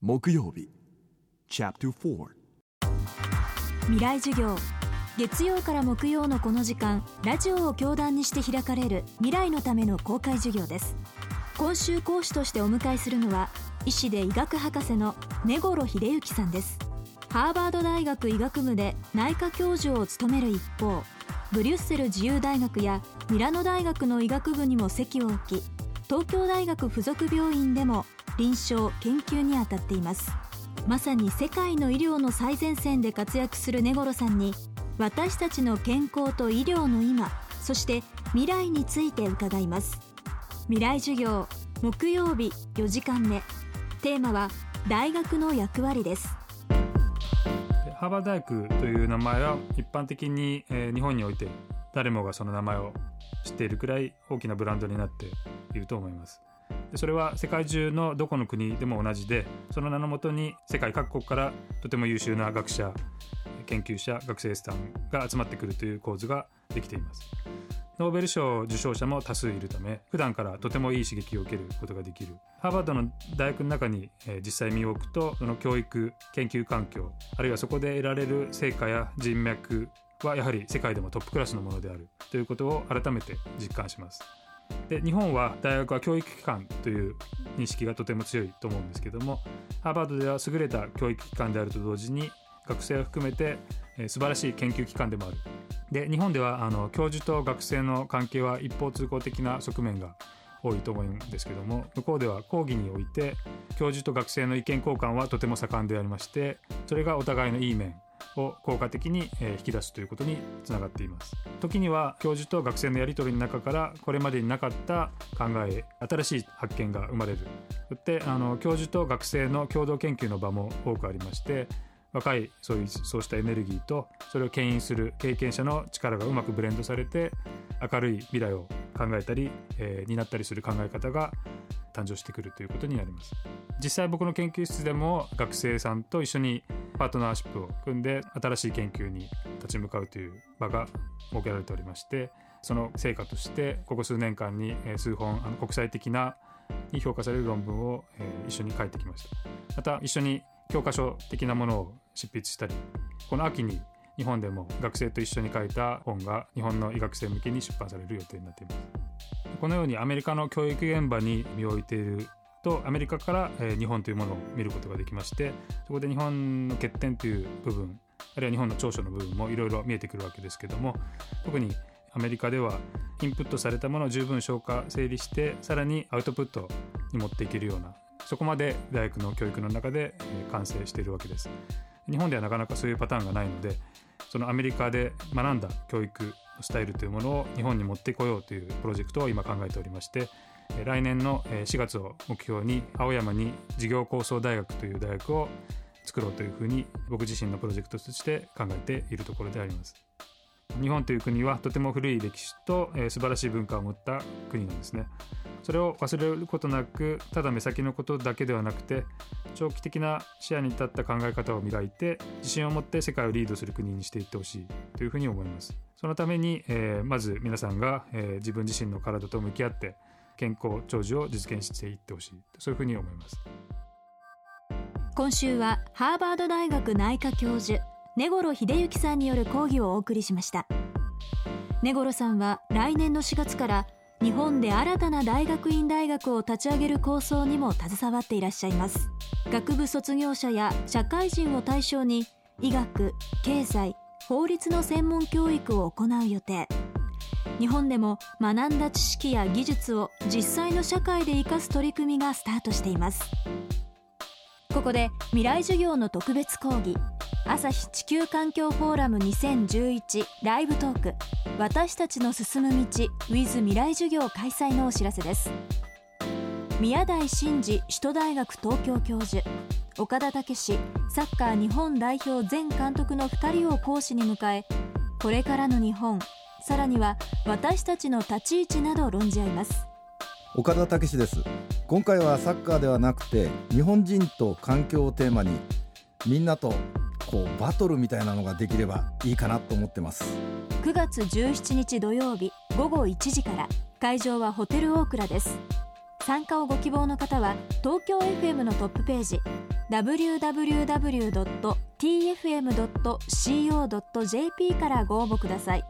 木曜日。未来授業。月曜から木曜のこの時間ラジオを教壇にして開かれる未来のための公開授業です。今週講師としてお迎えするのは医師で医学博士の根頃秀幸さんです。ハーバード大学医学部で内科教授を務める一方ブリュッセル自由大学やミラノ大学の医学部にも席を置き東京大学附属病院でも臨床研究に当たっています。まさに世界の医療の最前線で活躍する根頃さんに私たちの健康と医療の今そして未来について伺います。未来授業木曜日4時間目。テーマは大学の役割です。ハーバー大学という名前は一般的に、えー日本において誰もがその名前を知っているくらい大きなブランドになっていると思います。それは世界中のどこの国でも同じでその名のもとに世界各国からとても優秀な学者研究者学生さんが集まってくるという構図ができています。ノーベル賞受賞者も多数いるため普段からとてもいい刺激を受けることができる。ハーバードの大学の中に、実際身を置くとその教育研究環境あるいはそこで得られる成果や人脈はやはり世界でもトップクラスのものであるということを改めて実感します。で日本は大学は教育機関という認識がとても強いと思うんですけどもハーバードでは優れた教育機関であると同時に学生を含めて、えー素晴らしい研究機関でもある。で日本ではあの教授と学生の関係は一方通行的な側面が多いと思うんですけども向こうでは講義において教授と学生の意見交換はとても盛んでありましてそれがお互いのいい面。を効果的に引き出すということにつながっています。時には教授と学生のやり取りの中からこれまでになかった考え新しい発見が生まれる。よってあの教授と学生の共同研究の場も多くありまして若いそういうそうしたエネルギーとそれを牽引する経験者の力がうまくブレンドされて明るい未来を考えたり、えー担ったりする考え方が誕生してくるということになります。実際僕の研究室でも学生さんと一緒にパートナーシップを組んで新しい研究に立ち向かうという場が設けられておりましてその成果としてここ数年間に数本あの国際的なに評価される論文を、一緒に書いてきました。また一緒に教科書的なものを執筆したりこの秋に日本でも学生と一緒に書いた本が日本の医学生向けに出版される予定になっています。このようにアメリカの教育現場に身を置いているとアメリカから、日本というものを見ることができましてそこで日本の欠点という部分あるいは日本の長所の部分もいろいろ見えてくるわけですけども特にアメリカではインプットされたものを十分消化整理してさらにアウトプットに持っていけるようなそこまで大学の教育の中で完成しているわけです。日本ではなかなかそういうパターンがないのでそのアメリカで学んだ教育スタイルというものを日本に持ってこようというプロジェクトを今考えておりまして来年の4月を目標に青山に事業構想大学という大学を作ろうというふうに僕自身のプロジェクトとして考えているところであります。日本という国はとても古い歴史と、えー素晴らしい文化を持った国なんですね。それを忘れることなくただ目先のことだけではなくて長期的な視野に立った考え方を磨いて自信を持って世界をリードする国にしていってほしいというふうに思います。そのために、えーまず皆さんが、えー自分自身の体と向き合って健康長寿を実現していってほしいそういうふうに思います。今週はハーバード大学内科教授根頃秀幸さんによる講義をお送りしました。根頃さんは来年の4月から日本で新たな大学院大学を立ち上げる構想にも携わっていらっしゃいます。学部卒業者や社会人を対象に医学経済法律の専門教育を行う予定。日本でも学んだ知識や技術を実際の社会で生かす取り組みがスタートしています。ここで未来授業の特別講義朝日地球環境フォーラム2011ライブトーク私たちの進む道 with 未来授業開催のお知らせです。宮台真司首都大学東京教授岡田武史サッカー日本代表前監督の2人を講師に迎えこれからの日本さらには私たちの立ち位置など論じ合います。岡田武史です。今回はサッカーではなくて日本人と環境をテーマにみんなとこうバトルみたいなのができればいいかなと思ってます。9月17日土曜日午後1時から会場はホテルオークラです。参加をご希望の方は東京 FM のトップページ www.tfm.co.jp からご応募ください